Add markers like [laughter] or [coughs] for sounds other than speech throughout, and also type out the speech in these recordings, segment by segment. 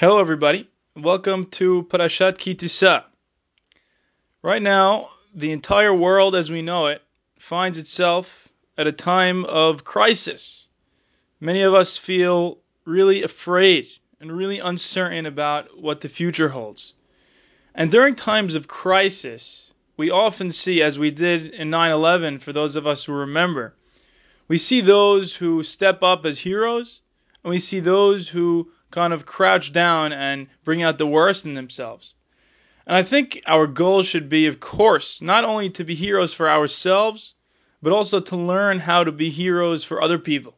Hello, everybody. Welcome to Parashat Ki Tisa. Right now, the entire world as we know it finds itself at a time of crisis. Many of us feel really afraid and really uncertain about what the future holds. And during times of crisis, we often see, as we did in 9 11, for those of us who remember, we see those who step up as heroes, and we see those who kind of crouch down and bring out the worst in themselves. And I think our goal should be, of course, not only to be heroes for ourselves, but also to learn how to be heroes for other people.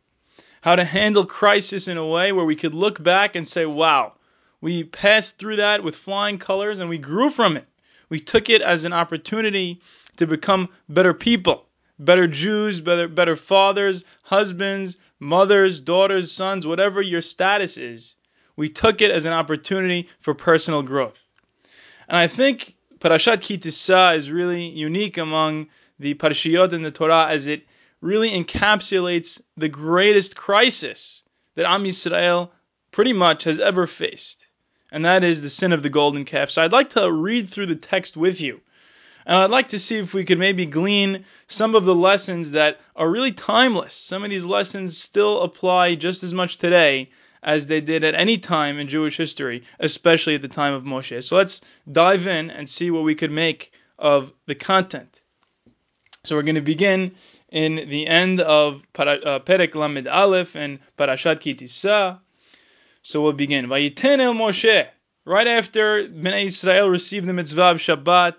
How to handle crisis in a way where we could look back and say, wow, we passed through that with flying colors and we grew from it. We took it as an opportunity to become better people, better Jews, better, better fathers, husbands, mothers, daughters, sons, whatever your status is. We took it as an opportunity for personal growth. And I think Parashat Ki Tisa is really unique among the Parashiyot in the Torah as it really encapsulates the greatest crisis that Am Yisrael pretty much has ever faced. And that is the sin of the golden calf. So I'd like to read through the text with you. And I'd like to see if we could maybe glean some of the lessons that are really timeless. Some of these lessons still apply just as much today as they did at any time in Jewish history, especially at the time of Moshe. So let's dive in and see what we could make of the content. So we're going to begin in the end of uh, Perek Lamed Aleph and Parashat Ki Tisa. So we'll begin. Vayiten el Moshe. Right after Bnei Israel received the mitzvah of Shabbat,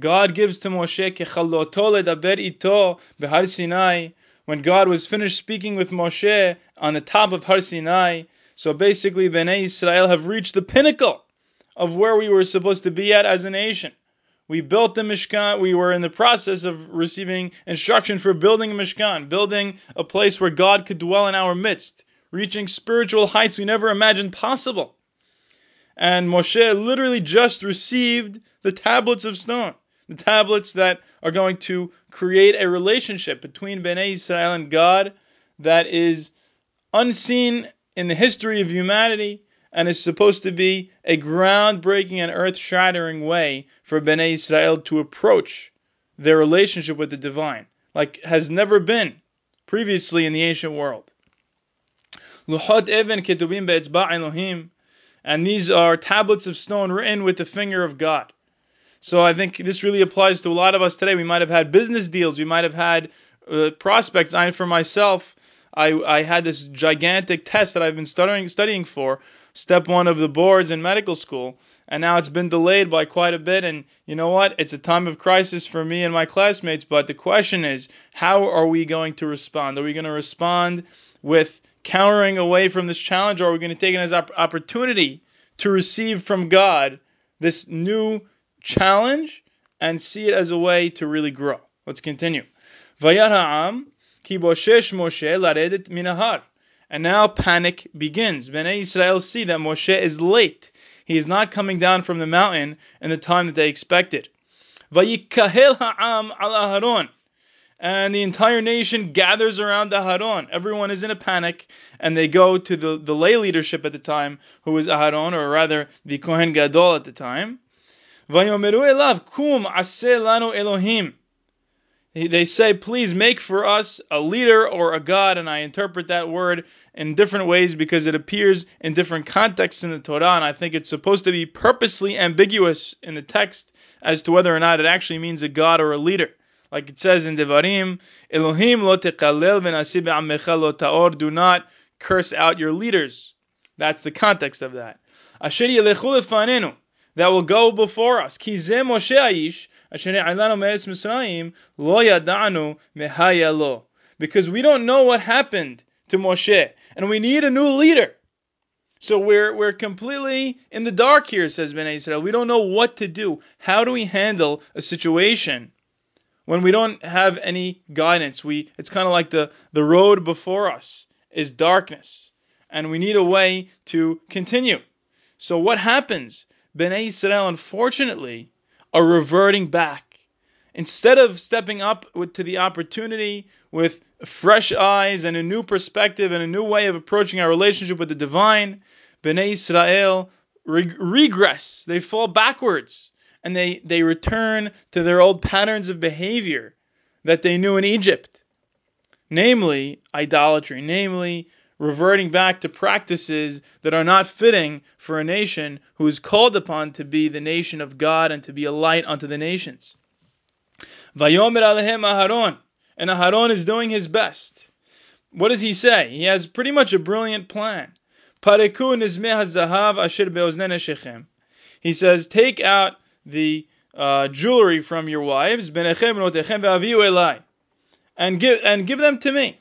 God gives to Moshe ito behar Sinai when God was finished speaking with Moshe on the top of Har Sinai. So basically, Bnei Israel have reached the pinnacle of where we were supposed to be at as a nation. We built the Mishkan. We were in the process of receiving instruction for building a Mishkan, building a place where God could dwell in our midst, reaching spiritual heights we never imagined possible. And Moshe literally just received the tablets of stone the tablets that are going to create a relationship between Bnei Israel and God that is unseen in the history of humanity and is supposed to be a groundbreaking and earth-shattering way for Bnei Israel to approach their relationship with the divine, like has never been previously in the ancient world. Luchot even ketubim be'etzba Elohim, and these are tablets of stone written with the finger of God. So I think this really applies to a lot of us today. We might have had business deals, we might have had uh, prospects. I, for myself, I, I had this gigantic test that I've been studying studying for, step one of the boards in medical school, and now it's been delayed by quite a bit. And you know what? It's a time of crisis for me and my classmates. But the question is, how are we going to respond? Are we going to respond with countering away from this challenge, or are we going to take it as an opportunity to receive from God this new challenge and see it as a way to really grow. Let's continue. Ki boshesh Moshe laredet minahar. And now panic begins. Bnei Israel see that Moshe is late. He is not coming down from the mountain in the time that they expected. Vayikahel ha'am al Aharon. And the entire nation gathers around Aharon. Everyone is in a panic, and they go to the, the lay leadership at the time, who was Aharon, or rather the Kohen Gadol at the time. Vayomeru elav kum Elohim. They say, please make for us a leader or a god, and I interpret that word in different ways because it appears in different contexts in the Torah, and I think it's supposed to be purposely ambiguous in the text as to whether or not it actually means a god or a leader. Like it says in Devarim, Elohim lo tekalel v'nasi lo ta'or, do not curse out your leaders. That's the context of that. Asher yelechu that will go before us. Ki Moshe Aish, me'etz Mitzrayim, lo mehayalo. Because we don't know what happened to Moshe, and we need a new leader. So we're we're completely in the dark here, says Bnei Israel. We don't know what to do. How do we handle a situation when we don't have any guidance? We it's kind of like the the road before us is darkness, and we need a way to continue. So what happens? Bnei Israel, unfortunately, are reverting back. Instead of stepping up with, to the opportunity with fresh eyes and a new perspective and a new way of approaching our relationship with the divine, Bnei Israel reg- regress. They fall backwards and they, they return to their old patterns of behavior that they knew in Egypt. Namely, idolatry, namely, reverting back to practices that are not fitting for a nation who is called upon to be the nation of God and to be a light unto the nations. Vayomer alehem Aharon, and Aharon is doing his best. What does he say? He has pretty much a brilliant plan. He says, take out the uh, jewelry from your wives, and give and give them to me.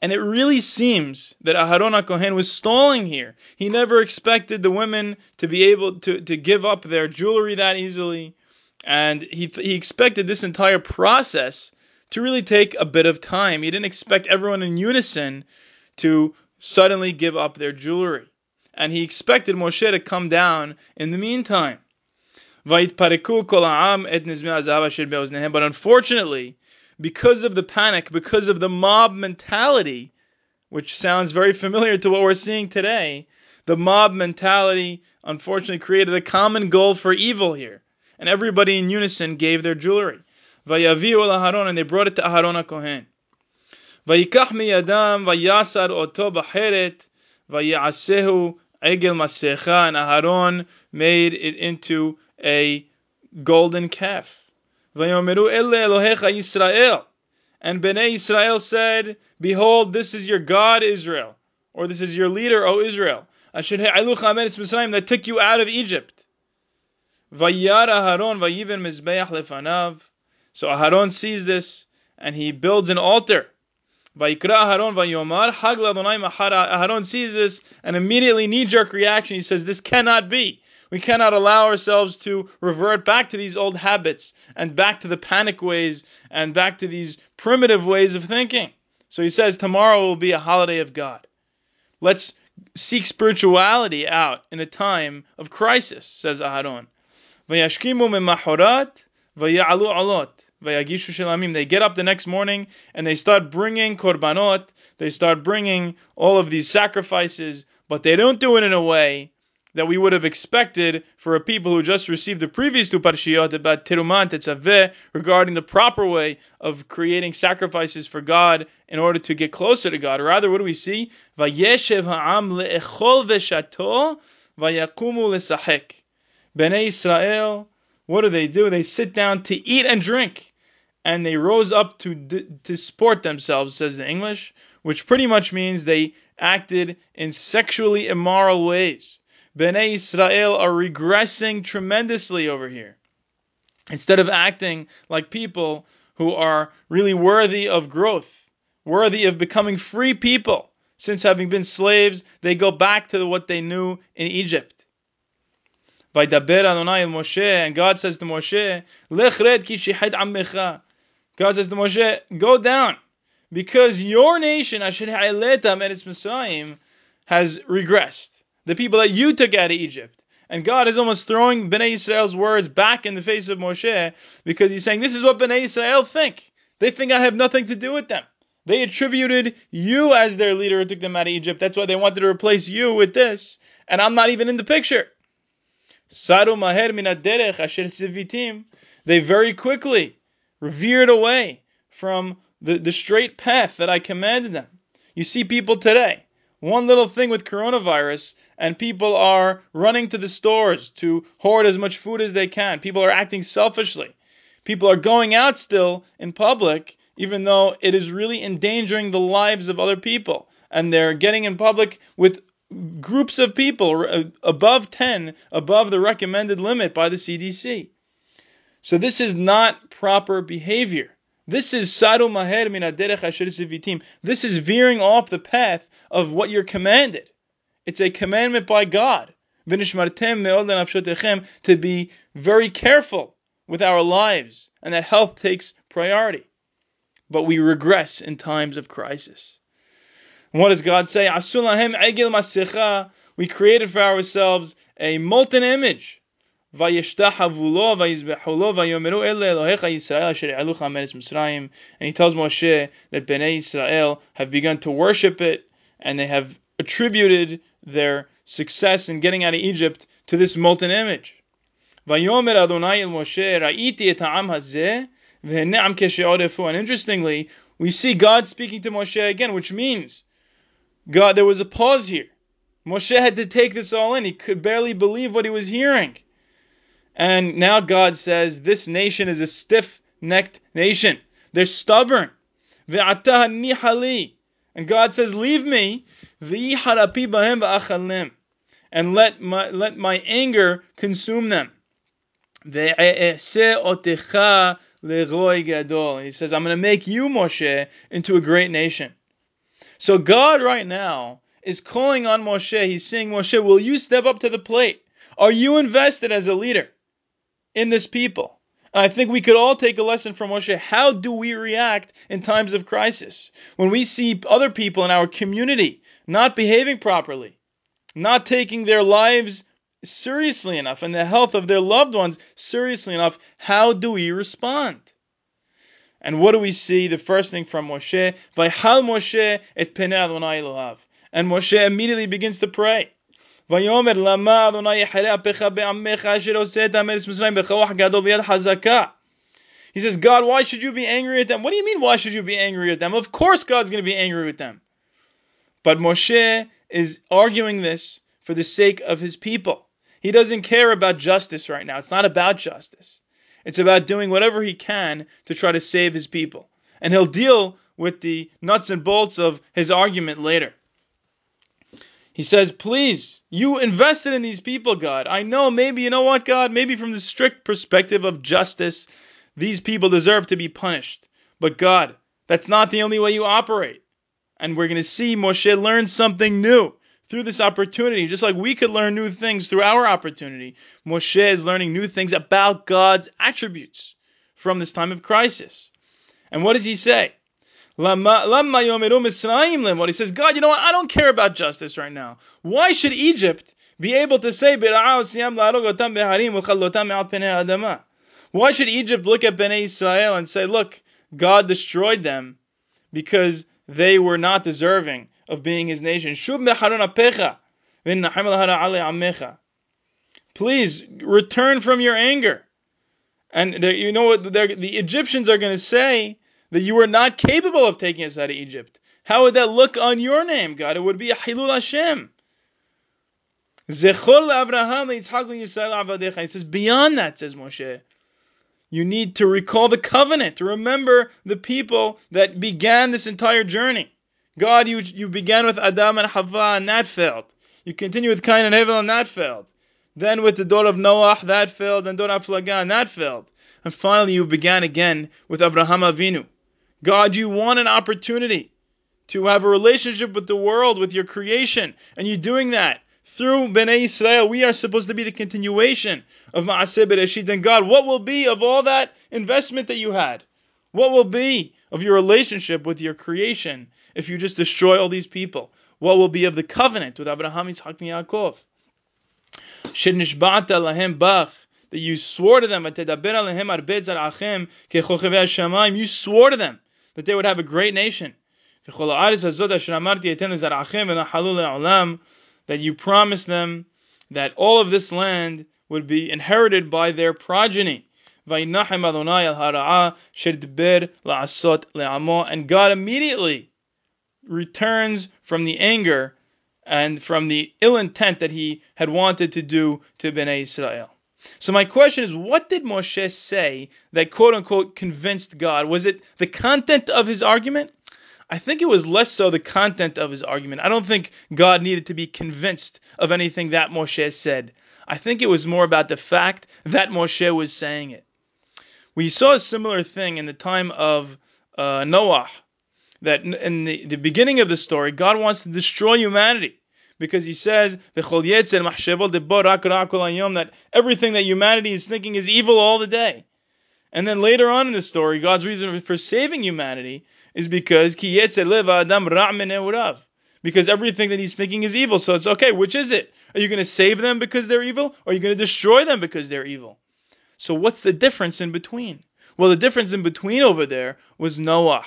And it really seems that Aharon Kohen was stalling here. He never expected the women to be able to, to give up their jewelry that easily. And he, he expected this entire process to really take a bit of time. He didn't expect everyone in unison to suddenly give up their jewelry. And he expected Moshe to come down in the meantime. But unfortunately, because of the panic, because of the mob mentality, which sounds very familiar to what we're seeing today, the mob mentality unfortunately created a common goal for evil here. And everybody in unison gave their jewelry. Vayaviu Aharon, and they brought it to Aharon Kohen. Vayikach miyadam vayasar oto b'cheret vayasehu egel masecha, and Aharon made it into a golden calf. And Bnei Israel said, Behold, this is your God Israel, or this is your leader, O Israel. That took you out of Egypt. So Aharon sees this, and he builds an altar. Vayikra Aharon sees this, and immediately knee-jerk reaction. He says, "This cannot be. We cannot allow ourselves to revert back to these old habits and back to the panic ways and back to these primitive ways of thinking. So he says tomorrow will be a holiday of God. Let's seek spirituality out in a time of crisis, says Aharon. They get up the next morning and they start bringing korbanot, they start bringing all of these sacrifices, but they don't do it in a way that we would have expected for a people who just received the previous two parshiyot about Terumah Tetzaveh regarding the proper way of creating sacrifices for God in order to get closer to God. Rather, what do we see? Vayeshev ha'am le'echol v'shato vayakumu l'sahek. Bnei Israel, what do they do? They sit down to eat and drink. And they rose up to, to sport themselves, says the English, which pretty much means they acted in sexually immoral ways. Bnei Israel are regressing tremendously over here. Instead of acting like people who are really worthy of growth, worthy of becoming free people, since having been slaves, they go back to what they knew in Egypt. Vaydaber Adonai el Moshe, and God says to Moshe, Lechred ki ammecha. God says to Moshe, go down, because your nation, Asher Ha'eletam et Mitzrayim, has regressed the people that you took out of Egypt. And God is almost throwing Bnei Israel's words back in the face of Moshe because he's saying, This is what Bnei Israel think. They think I have nothing to do with them. They attributed you as their leader who took them out of Egypt. That's why they wanted to replace you with this. And I'm not even in the picture. They very quickly veered away from the, the straight path that I commanded them. You see people today one little thing with coronavirus, and people are running to the stores to hoard as much food as they can. People are acting selfishly. People are going out still in public, even though it is really endangering the lives of other people. And they're getting in public with groups of people uh, above 10, above the recommended limit by the CDC. So this is not proper behavior. This is saru maher min sivitim. This is veering off the path of what you're commanded. It's a commandment by God. To be very careful with our lives, and that health takes priority. But we regress in times of crisis. And what does God say? We created for ourselves a molten image And he tells Moshe that Bnei Israel have begun to worship it and they have attributed their success in getting out of Egypt to this molten image. And interestingly, we see God speaking to Moshe again, which means God, there was a pause here. Moshe had to take this all in. He could barely believe what he was hearing. And now God says, This nation is a stiff necked nation. They're stubborn. And God says, Leave me. And let my, let my anger consume them. He says, I'm going to make you, Moshe, into a great nation. So God right now is calling on Moshe. He's saying, Moshe, will you step up to the plate? Are you invested as a leader in this people? And I think we could all take a lesson from Moshe. How do we react in times of crisis? When we see other people in our community not behaving properly, not taking their lives seriously enough and the health of their loved ones seriously enough, how do we respond? And what do we see? The first thing from Moshe, Vayhal Moshe et Adonai Elohav. And Moshe immediately begins to pray. ויאמר למה אדוני יחרה אפיך בעמך אשר עושה את המלך מצרים בכוח גדול ויד חזקה. He says, God, why should you be angry at them? What do you mean, why should you be angry at them? Of course, God's going to be angry with them. But Moshe is arguing this for the sake of his people. He doesn't care about justice right now. It's not about justice. It's about doing whatever he can to try to save his people. And he'll deal with the nuts and bolts of his argument later. He says, Please, you invested in these people, God. I know, maybe, you know what, God? Maybe from the strict perspective of justice, these people deserve to be punished. But God, that's not the only way you operate. And we're going to see Moshe learn something new through this opportunity, just like we could learn new things through our opportunity, Moshe is learning new things about God's attributes from this time of crisis. And what does he say? What he says, God, you know what? I don't care about justice right now. Why should Egypt be able to say, Why should Egypt look at Bnei Israel and say, Look, God destroyed them because they were not deserving of being his nation. Please return from your anger. And you know what the Egyptians are going to say that you were not capable of taking us out of Egypt. How would that look on your name, God? It would be a Hilul Hashem. He says, beyond that, says Moshe, you need to recall the covenant, to remember the people that began this entire journey. God, you, you began with Adam and Hava and that failed. You continue with Cain and Hevel and that failed. Then with the daughter of Noah, that failed, and daughter of Flagan, that failed. And finally you began again with Abraham Avinu. God, you want an opportunity to have a relationship with the world, with your creation, and you're doing that. Through Bnei Israel, we are supposed to be the continuation of Maaseh Bereshit. And God, what will be of all that investment that you had? What will be of your relationship with your creation if you just destroy all these people? What will be of the covenant with Abraham, Yitzchak, and Yaakov? That you swore to them, you swore to them that they would have a great nation. That you promised them that all of this land would be inherited by their progeny. And God immediately returns from the anger and from the ill intent that he had wanted to do to Bnei Israel. So my question is, what did Moshe say that quote unquote convinced God? Was it the content of his argument? I think it was less so the content of his argument. I don't think God needed to be convinced of anything that Moshe said. I think it was more about the fact that Moshe was saying it. We saw a similar thing in the time of uh, Noah, that in the, the beginning of the story, God wants to destroy humanity because he says that everything that humanity is thinking is evil all the day. And then later on in the story, God's reason for saving humanity is because because everything that he's thinking is evil. So it's okay, which is it? Are you going to save them because they're evil? Or are you going to destroy them because they're evil? So what's the difference in between? Well, the difference in between over there was Noah.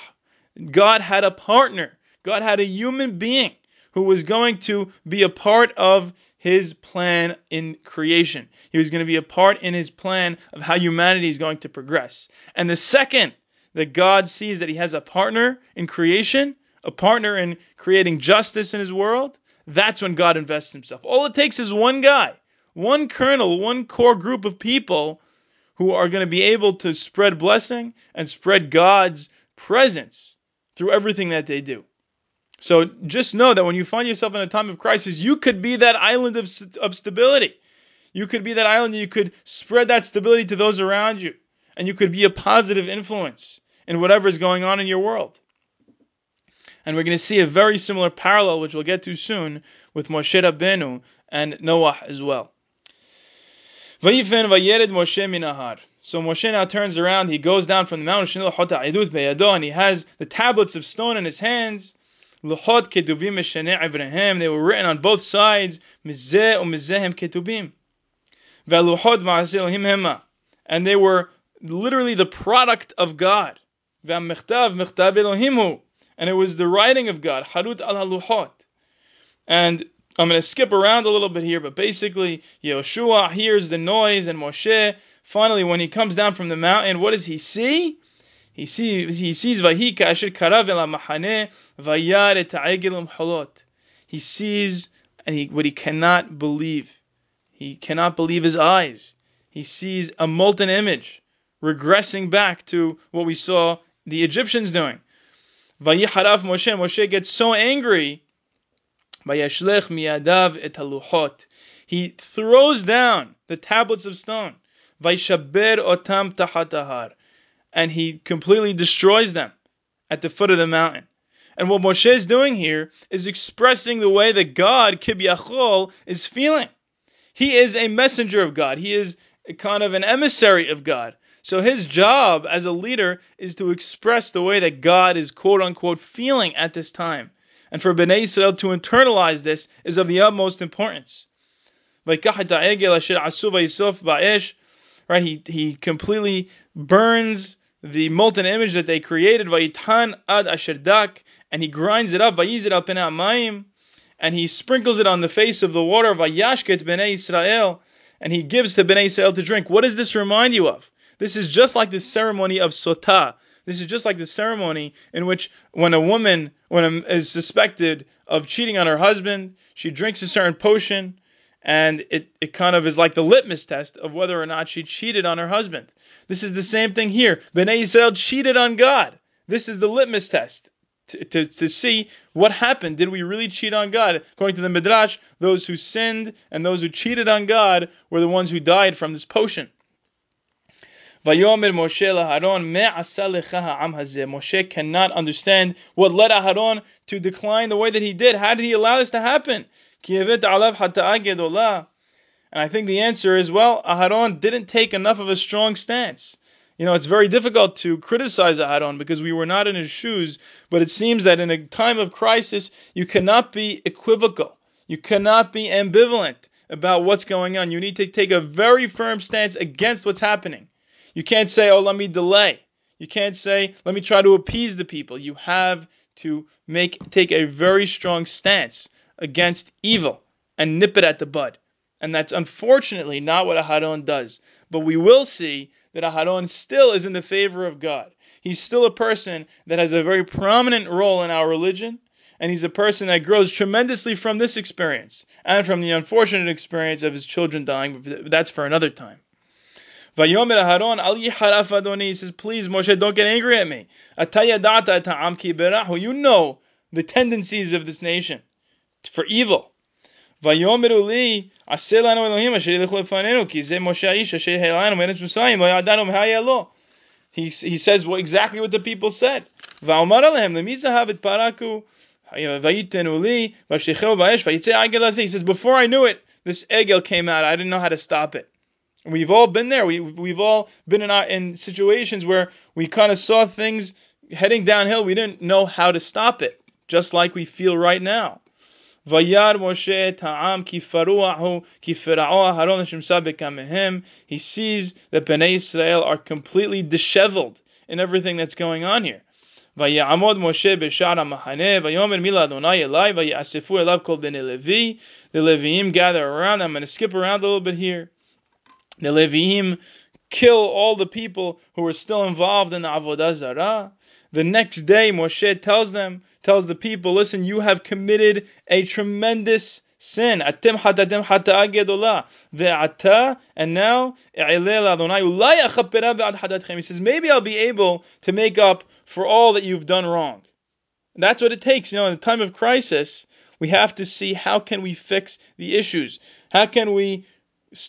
God had a partner. God had a human being who was going to be a part of his plan in creation. He was going to be a part in his plan of how humanity is going to progress. And the second that God sees that he has a partner in creation, a partner in creating justice in his world, that's when God invests himself. All it takes is one guy, one kernel, one core group of people who are going to be able to spread blessing and spread God's presence through everything that they do. So just know that when you find yourself in a time of crisis, you could be that island of, of stability. You could be that island, you could spread that stability to those around you, and you could be a positive influence in whatever is going on in your world. And we're going to see a very similar parallel, which we'll get to soon, with Moshe Rabbeinu and Noah as well. So Moshe now turns around, he goes down from the mountain, and he has the tablets of stone in his hands, Luchot ketubim meshaneh Avraham. They were written on both sides. Mizeh umizehem ketubim. Ve'luchot ma'aseh hema. And they were literally the product of God. Ve'mechtav mechtav Elohimu. And it was the writing of God. Harut al haluchot. And I'm going to skip around a little bit here, but basically, Yehoshua hears the noise, and Moshe, finally, when he comes down from the mountain, what does he see? He sees he sees Vahi kasher karav vayar et holot. He sees and he, what he cannot believe. He cannot believe his eyes. He sees a molten image regressing back to what we saw the Egyptians doing. Vayiharaf Moshe. Moshe gets so angry. Vayashlech miyadav. He throws down the tablets of stone. Vayshaber otam tahatahar and he completely destroys them at the foot of the mountain. And what Moshe is doing here is expressing the way that God, Kibyachol, is feeling. He is a messenger of God. He is kind of an emissary of God. So his job as a leader is to express the way that God is quote unquote feeling at this time. And for Bnei Israel to internalize this is of the utmost importance. Right? He, he completely burns the molten image that they created, Vayitan ad asherdak, and he grinds it up, Vayizir al mayim, and he sprinkles it on the face of the water, Vayashket bnei Israel, and he gives to bnei Israel to drink. What does this remind you of? This is just like the ceremony of Sotah. This is just like the ceremony in which when a woman when a, is suspected of cheating on her husband, she drinks a certain potion, and it, it kind of is like the litmus test of whether or not she cheated on her husband. This is the same thing here. Bnei Israel cheated on God. This is the litmus test to, to, see what happened. Did we really cheat on God? According to the Midrash, those who sinned and those who cheated on God were the ones who died from this potion. Moshe cannot understand what led Aharon to decline the way that he did. How did he allow this to happen? And I think the answer is well, Aharon didn't take enough of a strong stance. You know, it's very difficult to criticize Aharon because we were not in his shoes, but it seems that in a time of crisis, you cannot be equivocal. You cannot be ambivalent about what's going on. You need to take a very firm stance against what's happening. You can't say, oh, let me delay. You can't say, let me try to appease the people. You have to make take a very strong stance against evil and nip it at the bud. And that's unfortunately not what Aharon does. But we will see that Aharon still is in the favor of God. He's still a person that has a very prominent role in our religion, and he's a person that grows tremendously from this experience and from the unfortunate experience of his children dying. But that's for another time. Vayomer Aharon al yiharaf Adoni. He says, please, Moshe, don't get angry at me. Atayadata ta'am ki You know the tendencies of this nation for evil. Vayomeru li aselanu Elohim asher yilchu lefanenu ki ze Moshe aish asher helanu meretz Mitzrayim lo yadanu hayelo. He he says well, exactly what the people said. Va'omar alehem lemizahav et paraku vayitenu li v'shechel v'esh v'yitzei agel He says before I knew it, this egel came out. I didn't know how to stop it. We've all been there. We we've all been in our, in situations where we kind of saw things heading downhill. We didn't know how to stop it, just like we feel right now. Vayar Moshe ta'am ki faruahu ki haron mehem. He sees that Bnei Israel are completely disheveled in everything that's going on here. ויעמוד משה בשער המחנה, ויאמר מילה אדוני אלי, ויאספו אליו כל בני Levi. The Leviim gather around. I'm going to skip around a little bit here. The Leviim kill all the people who were still involved in the Avodah Zarah. The next day, Moshe tells them, tells the people, listen, you have committed a tremendous sin. Atim hatatim. Ve'ata, and now, he says, maybe I'll be able to make up for all that you've done wrong. That's what it takes. You know, in a time of crisis, we have to see how can we fix the issues? How can we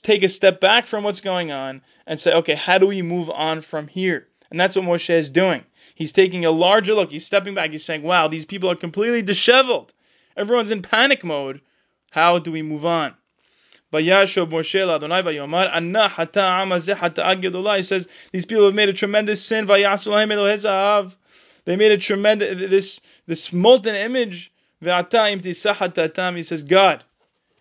take a step back from what's going on and say, okay, how do we move on from here? And that's what Moshe is doing. He's taking a larger look. He's stepping back. He's saying, wow, these people are completely disheveled. Everyone's in panic mode. How do we move on? He says, these people have made a tremendous sin. They made a tremendous, this, this molten image. He says, God,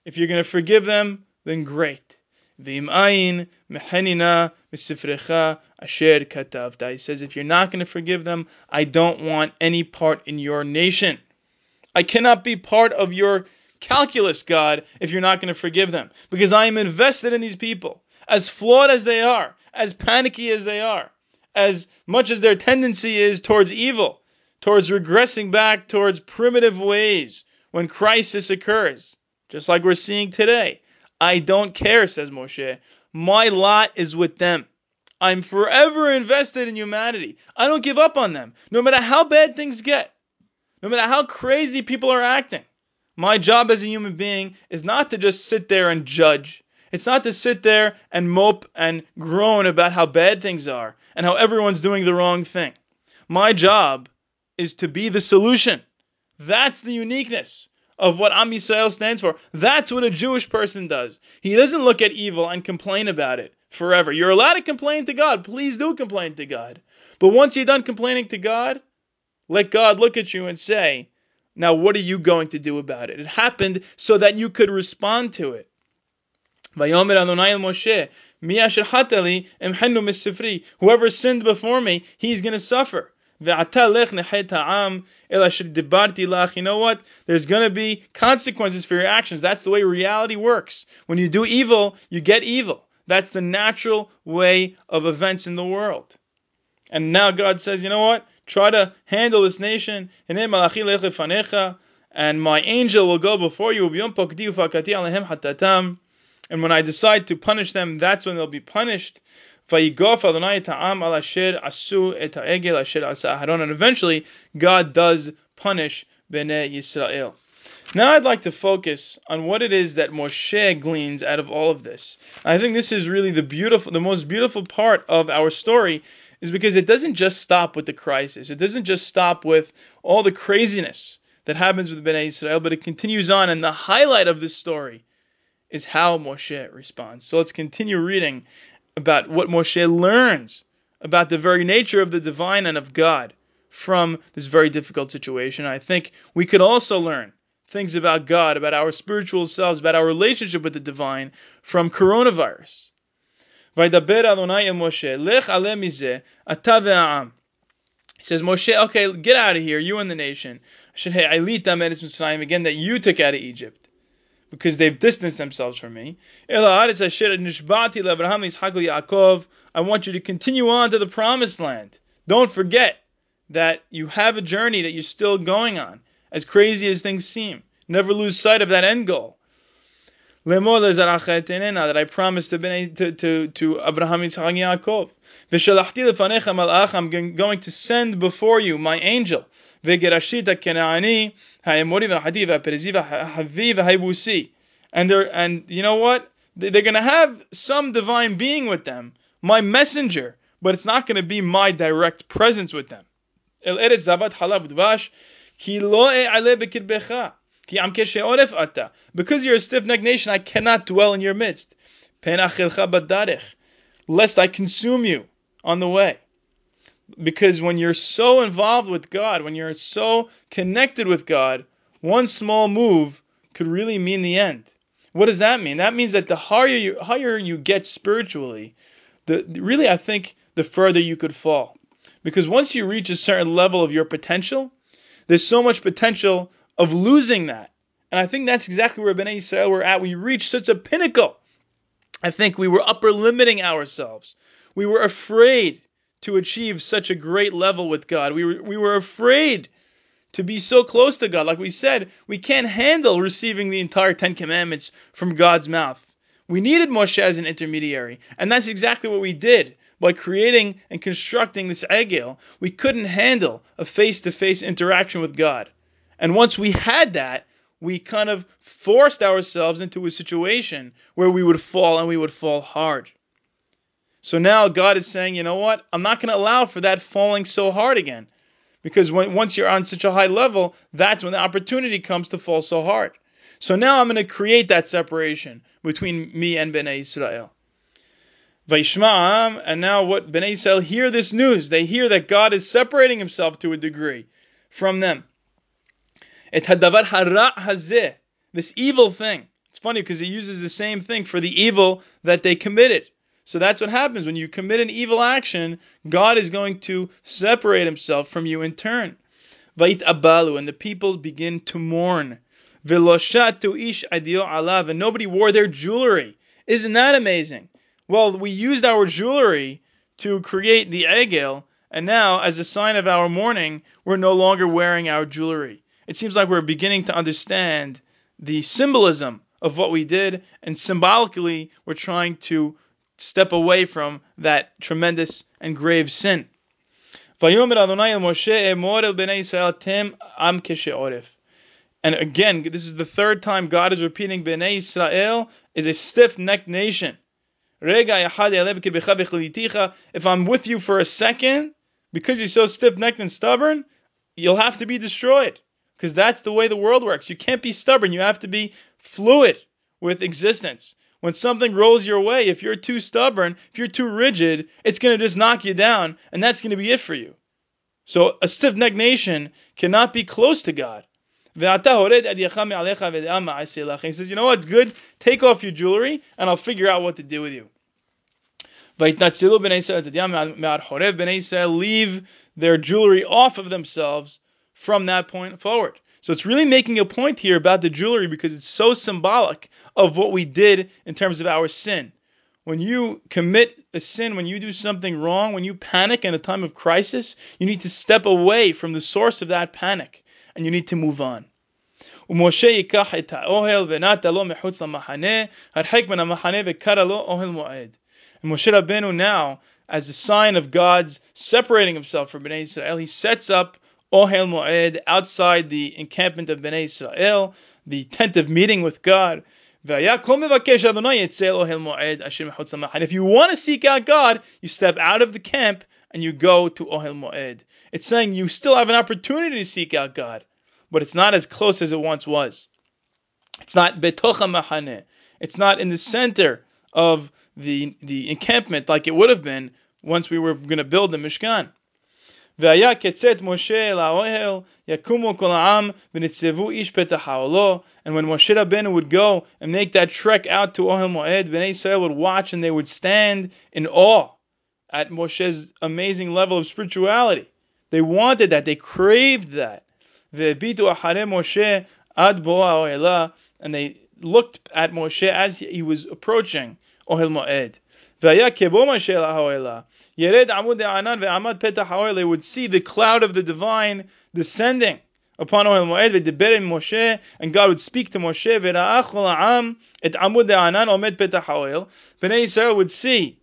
if you're going to forgive them, then great. He says, if you're not going to forgive them, I don't want any part in your nation. I cannot be part of your calculus, God, if you're not going to forgive them. Because I am invested in these people. As flawed as they are, as panicky as they are, as much as their tendency is towards evil, towards regressing back towards primitive ways when crisis occurs, just like we're seeing today. I don't care, says Moshe. My lot is with them. I'm forever invested in humanity. I don't give up on them, no matter how bad things get, no matter how crazy people are acting. My job as a human being is not to just sit there and judge. It's not to sit there and mope and groan about how bad things are and how everyone's doing the wrong thing. My job is to be the solution. That's the uniqueness of what Am Yisrael stands for. That's what a Jewish person does. He doesn't look at evil and complain about it forever. You're allowed to complain to God. Please do complain to God. But once you're done complaining to God, let God look at you and say, now, what are you going to do about it? It happened so that you could respond to it. Whoever sinned before me, he's going to suffer. You know what? There's going to be consequences for your actions. That's the way reality works. When you do evil, you get evil. That's the natural way of events in the world. And now God says, you know what? Try to handle this nation. And my angel will go before you. And when I decide to punish them, that's when they'll be punished. And eventually, God does punish Bnei Yisrael. Now I'd like to focus on what it is that Moshe gleans out of all of this. I think this is really the beautiful, the most beautiful part of our story is because it doesn't just stop with the crisis. It doesn't just stop with all the craziness that happens with Bnei Israel, but it continues on. And the highlight of this story is how Moshe responds. So let's continue reading about what Moshe learns about the very nature of the divine and of God from this very difficult situation. I think we could also learn things about God, about our spiritual selves, about our relationship with the divine from coronavirus. He says, Moshe, okay, get out of here, you and the nation. Again, that you took out of Egypt because they've distanced themselves from me. I want you to continue on to the promised land. Don't forget that you have a journey that you're still going on, as crazy as things seem. Never lose sight of that end goal that I promised to, to, to, to Abraham, Yitzchak, Yaakov. I'm going to send before you my angel. And they're, and you know what? They're going to have some divine being with them, my messenger, but it's not going to be my direct presence with them. Because you're a stiff necked nation, I cannot dwell in your midst. Lest I consume you on the way. Because when you're so involved with God, when you're so connected with God, one small move could really mean the end. What does that mean? That means that the higher you, higher you get spiritually, the really I think the further you could fall. Because once you reach a certain level of your potential, there's so much potential of losing that. And I think that's exactly where Bnei Israel were at. We reached such a pinnacle. I think we were upper limiting ourselves. We were afraid to achieve such a great level with God. We were, we were afraid to be so close to God. Like we said, we can't handle receiving the entire Ten Commandments from God's mouth. We needed Moshe as an intermediary, and that's exactly what we did. By creating and constructing this egel, we couldn't handle a face to face interaction with God. And once we had that, we kind of forced ourselves into a situation where we would fall and we would fall hard. So now God is saying, you know what? I'm not going to allow for that falling so hard again. Because when, once you're on such a high level, that's when the opportunity comes to fall so hard. So now I'm going to create that separation between me and Bnei Israel. Vaishma'am, and now what Bnei Israel hear this news. They hear that God is separating himself to a degree from them. Et hadavar hara hazeh, this evil thing. It's funny because he uses the same thing for the evil that they committed. So that's what happens when you commit an evil action. God is going to separate Himself from you in turn. Vait abalu, and the people begin to mourn. Veloshatu ish adio alav, and nobody wore their jewelry. Isn't that amazing? Well, we used our jewelry to create the egel, and now, as a sign of our mourning, we're no longer wearing our jewelry. It seems like we're beginning to understand the symbolism of what we did, and symbolically, we're trying to step away from that tremendous and grave sin. And again, this is the third time God is repeating Bnei Israel is a stiff-necked nation. If I'm with you for a second, because you're so stiff-necked and stubborn, you'll have to be destroyed. Because that's the way the world works. You can't be stubborn. You have to be fluid with existence when something rolls your way, if you're too stubborn, if you're too rigid, it's going to just knock you down, and that's going to be it for you. So a stiff necked nation cannot be close to God. He says, You know what? Good. Take off your jewelry, and I'll figure out what to do with you. Leave their jewelry off of themselves from that point forward. So it's really making a point here about the jewelry because it's so symbolic of what we did in terms of our sin. When you commit a sin, when you do something wrong, when you panic in a time of crisis, you need to step away from the source of that panic and you need to move on. ומשה ייקח את האוהל ונטה לו מחוץ למחנה, הרחק מן המחנה וקרא לו אוהל מועד. And Moshe Rabbeinu now, as a sign of God's separating himself from Bnei Israel, he sets up Ohel Moed, outside the encampment of Bnei Israel, the tent of meeting with God. And if you want to seek out God, you step out of the camp and you go to Ohel Moed. It's saying you still have an opportunity to seek out God, but it's not as close as it once was. It's not betocha mahane. It's not in the center of the the encampment like it would have been once we were going to build the Mishkan. והיה כצאת משה אל האוהל, יקומו כל העם, ונצבו איש פתח האוהלו. And when Moshe Rabbeinu would go and make that trek out to Ohel Moed, Bnei Israel would watch and they would stand in awe at Moshe's amazing level of spirituality. They wanted that, they craved that. והביטו אחרי משה עד בוא האוהלה, and they looked at Moshe as he was approaching Ohel Moed. Vaya keboma shel ha'oela. Yered amud anan ve'amad petah ha'oela would see the cloud of the divine descending upon Ohel Moed ve'deber in Moshe, and God would speak to Moshe ve'ra'ach ha'am et amud anan omed petah ha'oel. Bnei Yisrael would see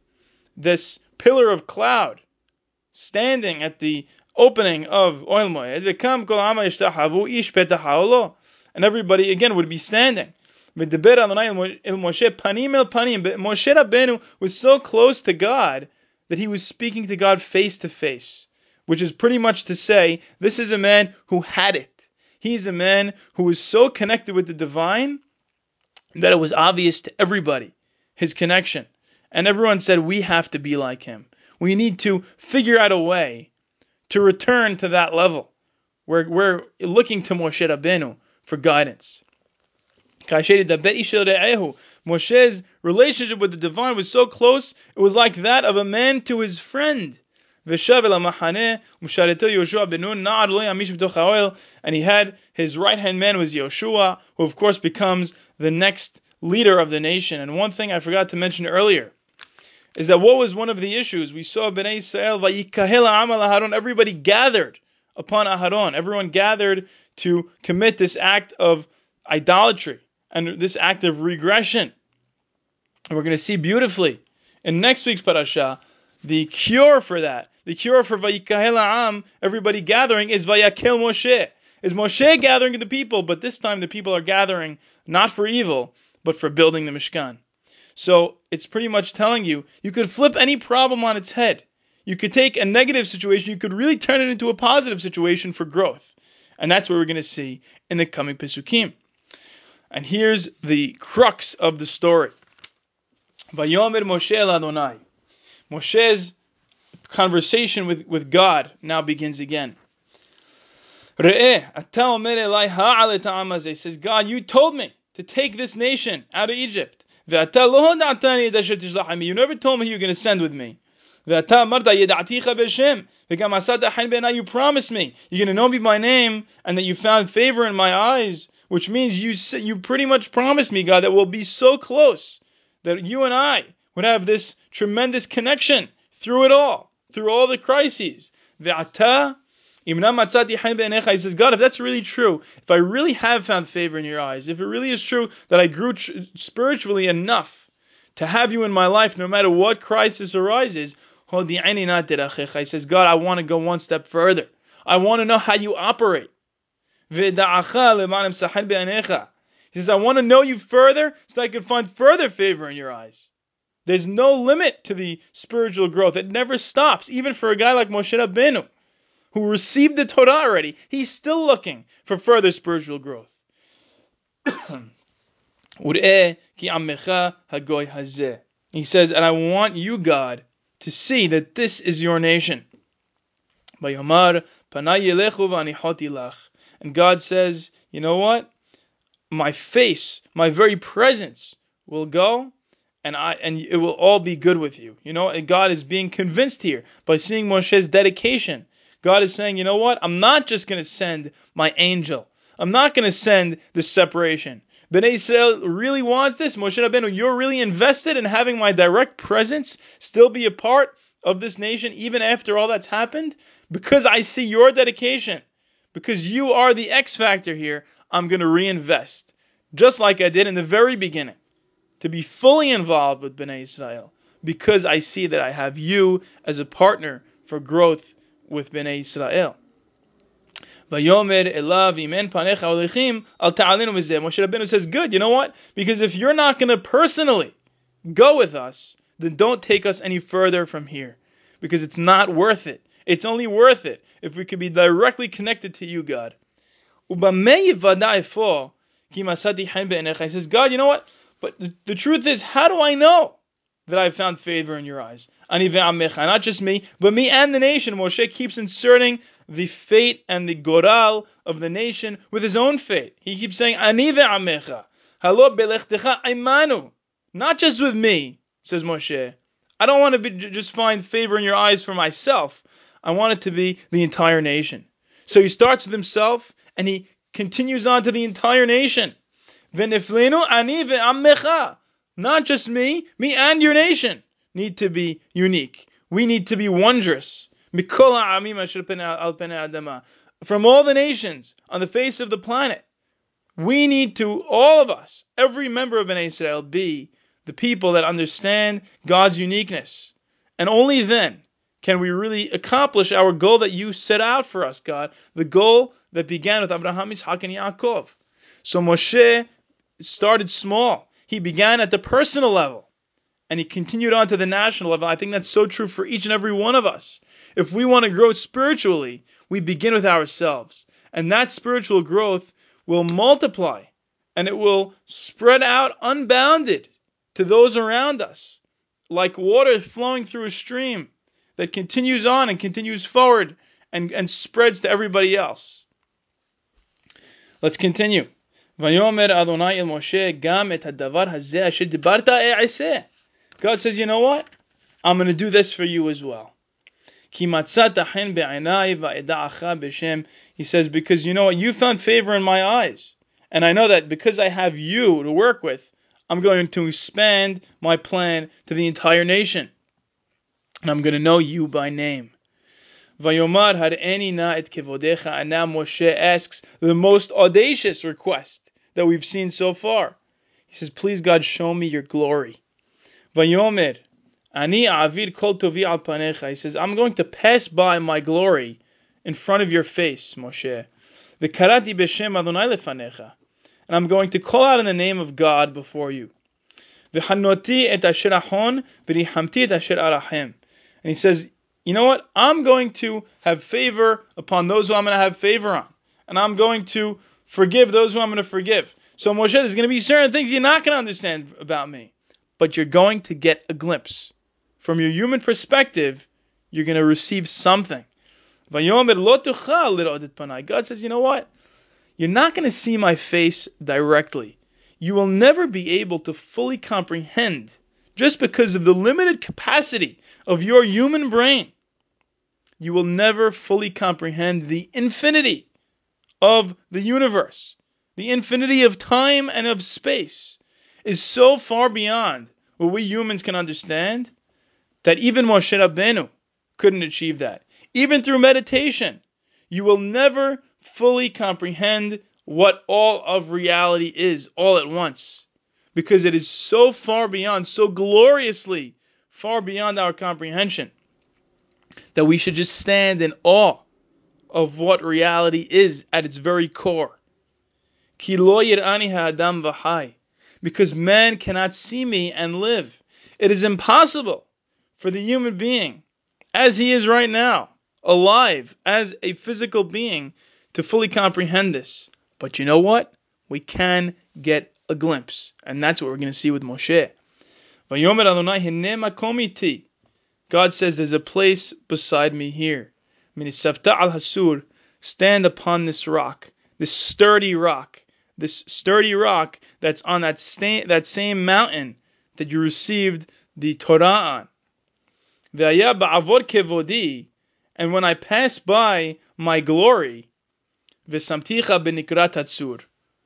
this pillar of cloud standing at the opening of Ohel Moed ve'kam kol ha'am yishtahavu ish petah ha'olo. And everybody again would be standing. V'deber Adonai el Moshe panim el panim. But Moshe Rabbeinu was so close to God that he was speaking to God face to face, which is pretty much to say, this is a man who had it. He's a man who was so connected with the divine that it was obvious to everybody his connection. And everyone said, we have to be like him. We need to figure out a way to return to that level. We're, we're looking to Moshe Rabbeinu for guidance. Moshe's relationship with the divine was so close, it was like that of a man to his friend. And he had his right hand man was Yoshua, who of course becomes the next leader of the nation. And one thing I forgot to mention earlier is that what was one of the issues? We saw Bnei Israel, Aharon, everybody gathered upon Aharon. Everyone gathered to commit this act of idolatry and this act of regression. And we're going to see beautifully in next week's parasha the cure for that. The cure for Vayikahel Am, everybody gathering, is Vayakel Moshe. Is Moshe gathering the people, but this time the people are gathering not for evil, but for building the Mishkan. So it's pretty much telling you you could flip any problem on its head. You could take a negative situation, you could really turn it into a positive situation for growth. And that's what we're going to see in the coming Pesukim. And here's the crux of the story. Vayomer Moshe Adonai. Moshe's conversation with, with God now begins again. He says, God, you told me to take this nation out of Egypt. You never told me you were going to send with me. You promised me you're going to know me by name and that you found favor in my eyes, which means you you pretty much promised me, God, that we'll be so close that you and I would have this tremendous connection through it all, through all the crises. He says, God, if that's really true, if I really have found favor in your eyes, if it really is true that I grew spiritually enough to have you in my life no matter what crisis arises, he says, God, I want to go one step further. I want to know how you operate. He says, I want to know you further so that I can find further favor in your eyes. There's no limit to the spiritual growth. It never stops, even for a guy like Moshe Rabbeinu who received the Torah already, he's still looking for further spiritual growth. [coughs] he says, and I want you, God, to see that this is your nation. And God says, you know what? My face, my very presence will go and I and it will all be good with you. You know, and God is being convinced here by seeing Moshe's dedication God is saying, you know what? I'm not just going to send my angel. I'm not going to send the separation. Bnei Israel really wants this. Moshe Rabbeinu, you're really invested in having my direct presence still be a part of this nation even after all that's happened? Because I see your dedication. Because you are the X factor here, I'm going to reinvest. Just like I did in the very beginning. To be fully involved with Bnei Israel. Because I see that I have you as a partner for growth with Bnei Israel. Vayomer elav imen panecha al ta'alinu mizeh. Moshe Rabbeinu says, good, you know what? Because if you're not going to personally go with us, then don't take us any further from here. Because it's not worth it. It's only worth it if we could be directly connected to you, God. He says, God, you know what? But the, the truth is, how do I know that I've found favor in your eyes? Not just me, but me and the nation. Moshe keeps inserting the fate and the goral of the nation with his own fate. He keeps saying. Not just with me, says Moshe. I don't want to be, just find favor in your eyes for myself. I want it to be the entire nation. So he starts with himself and he continues on to the entire nation. Not just me, me and your nation need to be unique. We need to be wondrous. From all the nations on the face of the planet, we need to, all of us, every member of Bnei Israel, be the people that understand God's uniqueness. And only then can we really accomplish our goal that you set out for us, God, the goal that began with Abraham, Isaac, and Yaakov. So Moshe started small. He began at the personal level and he continued on to the national level. I think that's so true for each and every one of us. If we want to grow spiritually, we begin with ourselves. And that spiritual growth will multiply and it will spread out unbounded to those around us, like water flowing through a stream that continues on and continues forward and, and spreads to everybody else. Let's continue. God says, you know what? I'm going to do this for you as well. He says, because you know what? You found favor in my eyes. And I know that because I have you to work with, I'm going to expand my plan to the entire nation. And I'm going to know you by name. Vayomar har'eni na et kevodecha. And now Moshe asks the most audacious request that we've seen so far. He says, Please God, show me your glory. Vayomer, ani avir kol tovi al panecha. He says, I'm going to pass by my glory in front of your face, Moshe. V'karati b'shem Adonai lefanecha. And I'm going to call out in the name of God before you. V'hanoti et asher achon v'rihamti et asher arachem. And he says, you know what? I'm going to have favor upon those who I'm going to have favor on. And I'm going to forgive those who I'm going to forgive. So Moshe, there's going to be certain things you're not going to understand about me. But you're going to get a glimpse. From your human perspective, you're going to receive something. God says, you know what? You're not going to see my face directly. You will never be able to fully comprehend just because of the limited capacity of your human brain. You will never fully comprehend the infinity of the universe. The infinity of time and of space is so far beyond what we humans can understand that even Moshe Rabbeinu couldn't achieve that. Even through meditation, you will never fully comprehend what all of reality is all at once because it is so far beyond, so gloriously far beyond our comprehension, that we should just stand in awe of what reality is at its very core. Because man cannot see me and live. It is impossible for the human being, as he is right now, alive, as a physical being, to fully comprehend this. But you know what? We can get a glimpse. And that's what we're going to see with Moshe. God says, There's a place beside me here. Stand upon this rock, this sturdy rock, this sturdy rock that's on that, sta- that same mountain that you received the Torah on. And when I pass by my glory,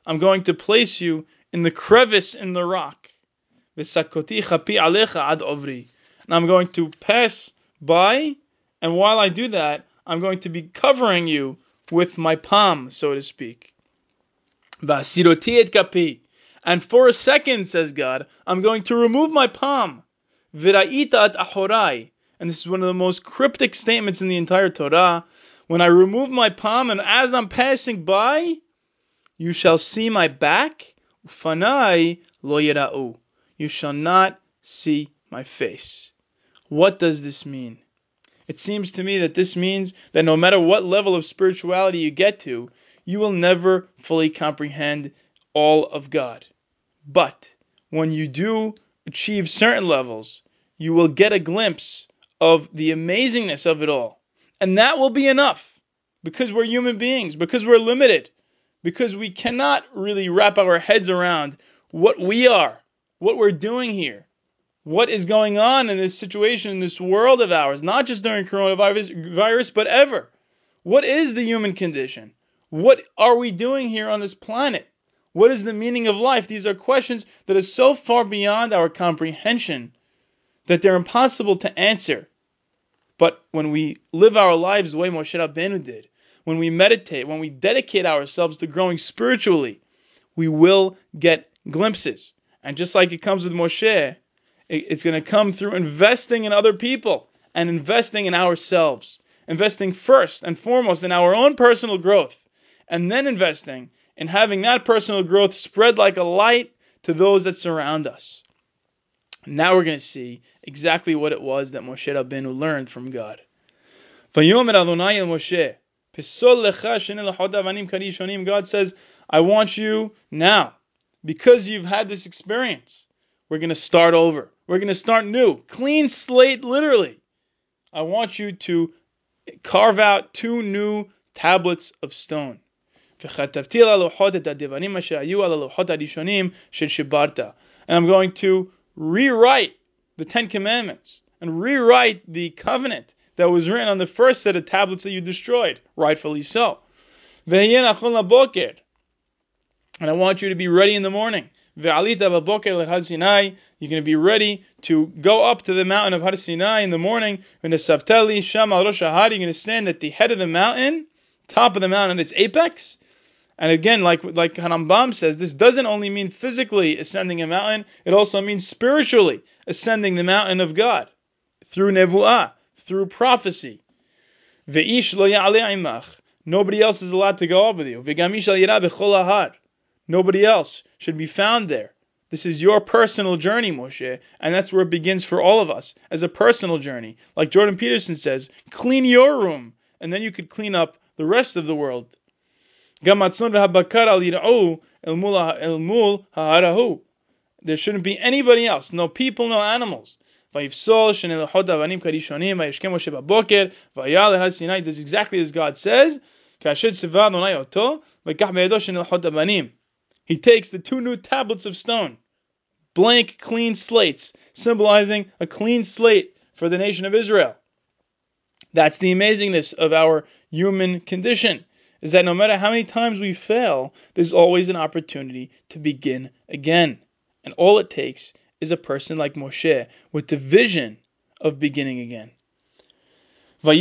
I'm going to place you in the crevice in the rock. And I'm going to pass by, and while I do that, I'm going to be covering you with my palm, so to speak. And for a second, says God, I'm going to remove my palm. And this is one of the most cryptic statements in the entire Torah. When I remove my palm, and as I'm passing by, you shall see my back, Fanai lo. You shall not see my face. What does this mean? It seems to me that this means that no matter what level of spirituality you get to, you will never fully comprehend all of God. But when you do achieve certain levels, you will get a glimpse of the amazingness of it all. And that will be enough because we're human beings, because we're limited, because we cannot really wrap our heads around what we are, what we're doing here, what is going on in this situation, in this world of ours, not just during coronavirus, virus, but ever. What is the human condition? What are we doing here on this planet? What is the meaning of life? These are questions that are so far beyond our comprehension that they're impossible to answer. But when we live our lives the way Moshe Rabbeinu did, when we meditate, when we dedicate ourselves to growing spiritually, we will get glimpses. And just like it comes with Moshe, it's going to come through investing in other people and investing in ourselves. Investing first and foremost in our own personal growth, and then investing in having that personal growth spread like a light to those that surround us. Now we're going to see exactly what it was that Moshe Rabbeinu learned from God. Adonai el Moshe, God says, I want you now, because you've had this experience, we're going to start over. We're going to start new. Clean slate, literally. I want you to carve out two new tablets of stone. And I'm going to rewrite the Ten Commandments and rewrite the covenant that was written on the first set of tablets that you destroyed, rightfully so. And I want you to be ready in the morning. You're going to be ready to go up to the mountain of Har Sinai in the morning. You're going to stand at the head of the mountain, top of the mountain, its apex. And again, like like Harambam says, this doesn't only mean physically ascending a mountain; it also means spiritually ascending the mountain of God through nevuah, through prophecy. Nobody else is allowed to go up with you. Nobody else should be found there. This is your personal journey, Moshe, and that's where it begins for all of us as a personal journey. Like Jordan Peterson says, clean your room, and then you could clean up the rest of the world. There shouldn't be anybody else, no people, no animals. This is exactly as God says. He takes the two new tablets of stone, blank, clean slates, symbolizing a clean slate for the nation of Israel. That's the amazingness of our human condition, is that no matter how many times we fail, there's always an opportunity to begin again. And all it takes is a person like Moshe with the vision of beginning again. And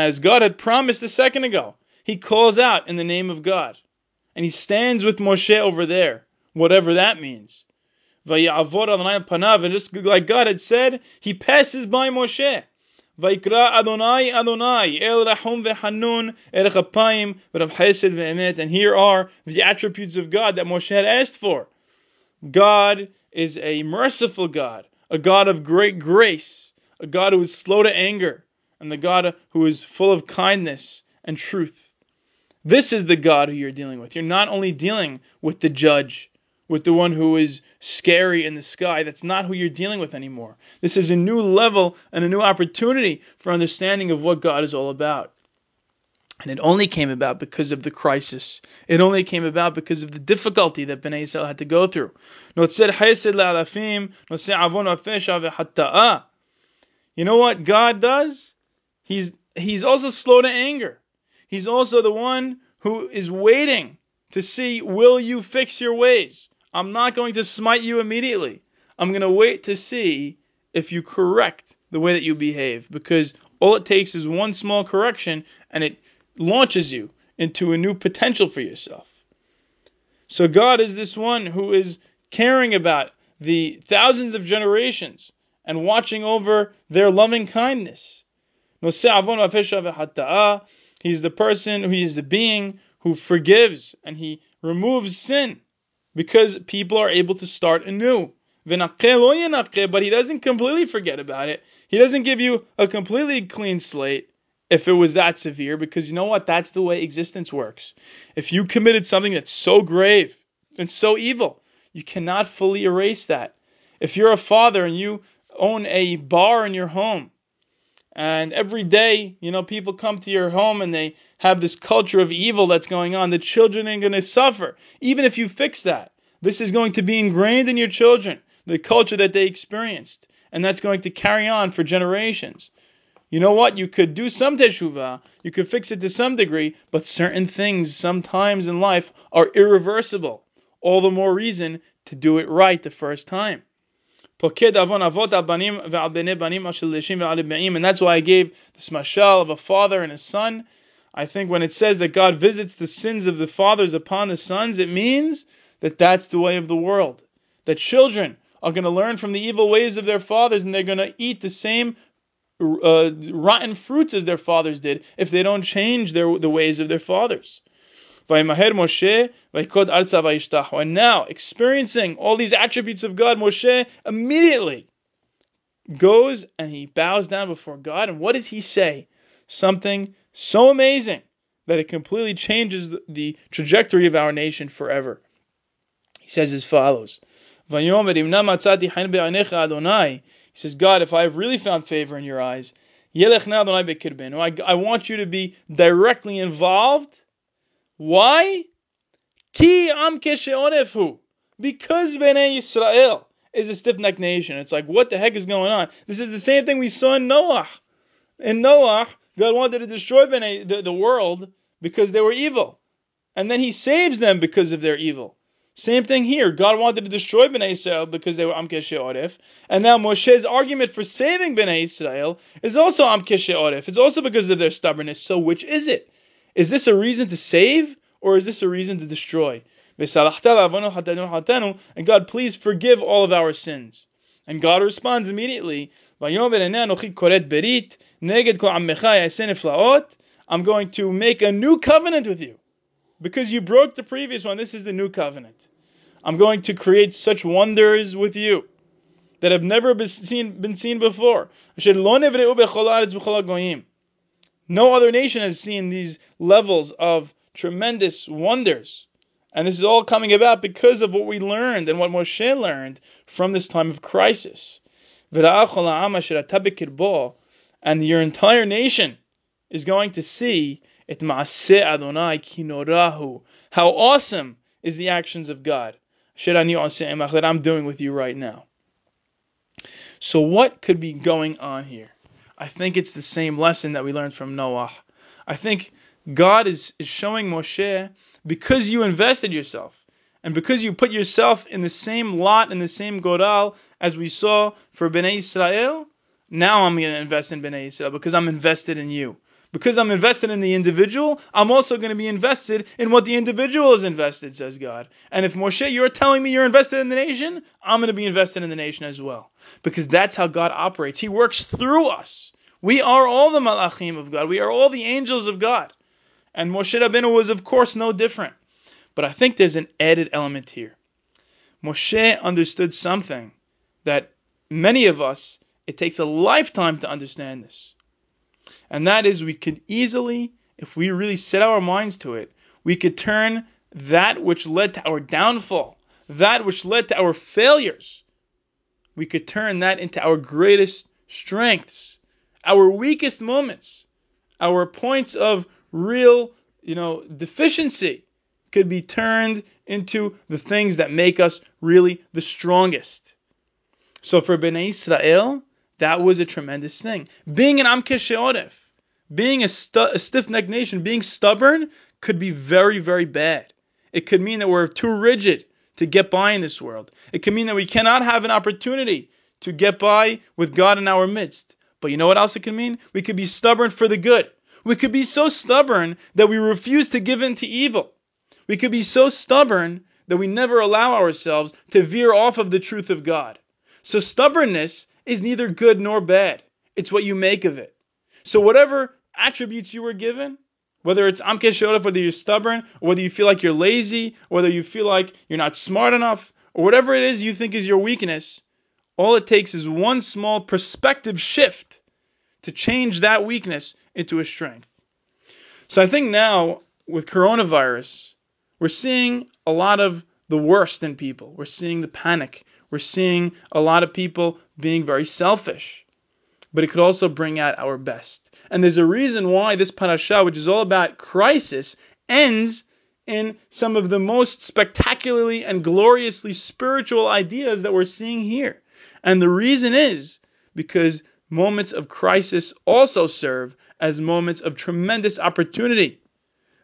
as God had promised a second ago, he calls out in the name of God. And he stands with Moshe over there, whatever that means. And just like God had said, he passes by Moshe. Vaikra Adonai Adonai El Rahum veHanun Erech Apayim Chesed veEmet. And here are the attributes of God that Moshe had asked for. God is a merciful God, a God of great grace, a God who is slow to anger, and the God who is full of kindness and truth. This is the God who you're dealing with. You're not only dealing with the judge, with the one who is scary in the sky. That's not who you're dealing with anymore. This is a new level and a new opportunity for understanding of what God is all about. And it only came about because of the crisis. It only came about because of the difficulty that Bnei Israel had to go through. You know what God does? He's He's also slow to anger. He's also the one who is waiting to see will you fix your ways. I'm not going to smite you immediately. I'm going to wait to see if you correct the way that you behave because all it takes is one small correction and it launches you into a new potential for yourself. So God is this one who is caring about the thousands of generations and watching over their loving kindness. He's the person, he is the being who forgives and he removes sin because people are able to start anew. But he doesn't completely forget about it. He doesn't give you a completely clean slate if it was that severe because you know what? That's the way existence works. If you committed something that's so grave and so evil, you cannot fully erase that. If you're a father and you own a bar in your home and every day, you know, people come to your home and they have this culture of evil that's going on. The children are going to suffer, even if you fix that. This is going to be ingrained in your children, the culture that they experienced, and that's going to carry on for generations. You know what? You could do some teshuvah, you could fix it to some degree, but certain things sometimes in life are irreversible. All the more reason to do it right the first time. And that's why I gave this mashal of a father and a son. I think when it says that God visits the sins of the fathers upon the sons, it means that that's the way of the world. That children are going to learn from the evil ways of their fathers and they're going to eat the same uh, rotten fruits as their fathers did if they don't change their, the ways of their fathers. Moshe, And now, experiencing all these attributes of God, Moshe immediately goes and he bows down before God. And what does he say? Something so amazing that it completely changes the trajectory of our nation forever. He says as follows. He says, God, if I have really found favor in your eyes, I want you to be directly involved why? Ki am kesheonefu. Because Bnei Yisrael is a stiff-necked nation. It's like, what the heck is going on? This is the same thing we saw in Noah. In Noah, God wanted to destroy the, the world because they were evil. And then he saves them because of their evil. Same thing here. God wanted to destroy Bnei Israel because they were Amke She'orif. And now Moshe's argument for saving Bnei Israel is also Amke She'orif. It's also because of their stubbornness. So which is it? Is this a reason to save or is this a reason to destroy? And God, please forgive all of our sins. And God responds immediately, I'm going to make a new covenant with you. Because you broke the previous one, this is the new covenant. I'm going to create such wonders with you that have never been seen, been seen before. No other nation has seen these levels of tremendous wonders. And this is all coming about because of what we learned and what Moshe learned from this time of crisis. And your entire nation is going to see it Adonai kinorahu. How awesome is the actions of God that I'm doing with you right now. So what could be going on here? I think it's the same lesson that we learned from Noah. I think God is, is showing Moshe because you invested yourself and because you put yourself in the same lot in the same goral as we saw for Bnei Israel, now I'm going to invest in Bnei Israel because I'm invested in you. Because I'm invested in the individual, I'm also going to be invested in what the individual is invested, says God. And if Moshe, you're telling me you're invested in the nation, I'm going to be invested in the nation as well. Because that's how God operates. He works through us. We are all the malachim of God. We are all the angels of God. And Moshe Rabbeinu was, of course, no different. But I think there's an added element here. Moshe understood something that many of us, it takes a lifetime to understand this. And that is, we could easily, if we really set our minds to it, we could turn that which led to our downfall, that which led to our failures, we could turn that into our greatest strengths, our weakest moments, our points of real, you know, deficiency could be turned into the things that make us really the strongest. So for Bnei Israel, that was a tremendous thing. Being an Amke She'oref, being a, stu- a stiff-necked nation, being stubborn could be very, very bad. It could mean that we're too rigid to get by in this world. It could mean that we cannot have an opportunity to get by with God in our midst. But you know what else it can mean? We could be stubborn for the good. We could be so stubborn that we refuse to give in to evil. We could be so stubborn that we never allow ourselves to veer off of the truth of God. So stubbornness is neither good nor bad. It's what you make of it. So whatever attributes you were given, whether it's Amke Shodaf, whether you're stubborn, or whether you feel like you're lazy, whether you feel like you're not smart enough, or whatever it is you think is your weakness, all it takes is one small perspective shift to change that weakness into a strength. So I think now with coronavirus, we're seeing a lot of the worst in people. We're seeing the panic. We're seeing a lot of people being very selfish. But it could also bring out our best. And there's a reason why this parasha, which is all about crisis, ends in some of the most spectacularly and gloriously spiritual ideas that we're seeing here. And the reason is because moments of crisis also serve as moments of tremendous opportunity.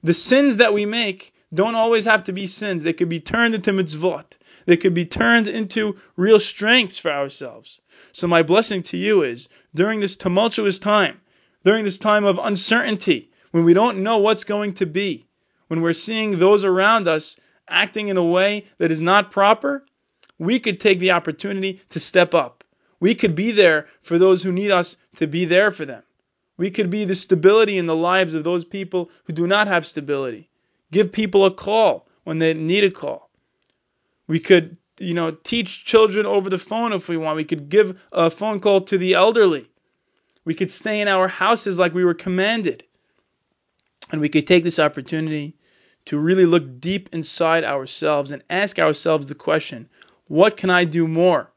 The sins that we make don't always have to be sins. They could be turned into mitzvot. They could be turned into real strengths for ourselves. So my blessing to you is during this tumultuous time, during this time of uncertainty, when we don't know what's going to be, when we're seeing those around us acting in a way that is not proper, we could take the opportunity to step up. We could be there for those who need us to be there for them. We could be the stability in the lives of those people who do not have stability. Give people a call when they need a call. We could, you know, teach children over the phone if we want. We could give a phone call to the elderly. We could stay in our houses like we were commanded. And we could take this opportunity to really look deep inside ourselves and ask ourselves the question what can I do more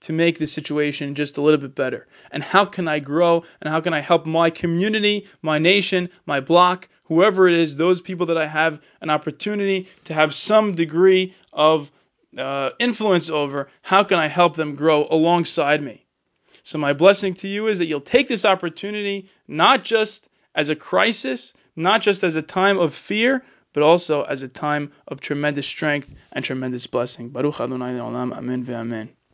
to make the situation just a little bit better? And how can I grow? And how can I help my community, my nation, my block, whoever it is, those people that I have an opportunity to have some degree of uh, influence over? How can I help them grow alongside me? So, my blessing to you is that you'll take this opportunity not just as a crisis, not just as a time of fear, but also as a time of tremendous strength and tremendous blessing. Baruch Adonai Olam, Amen ve'amen.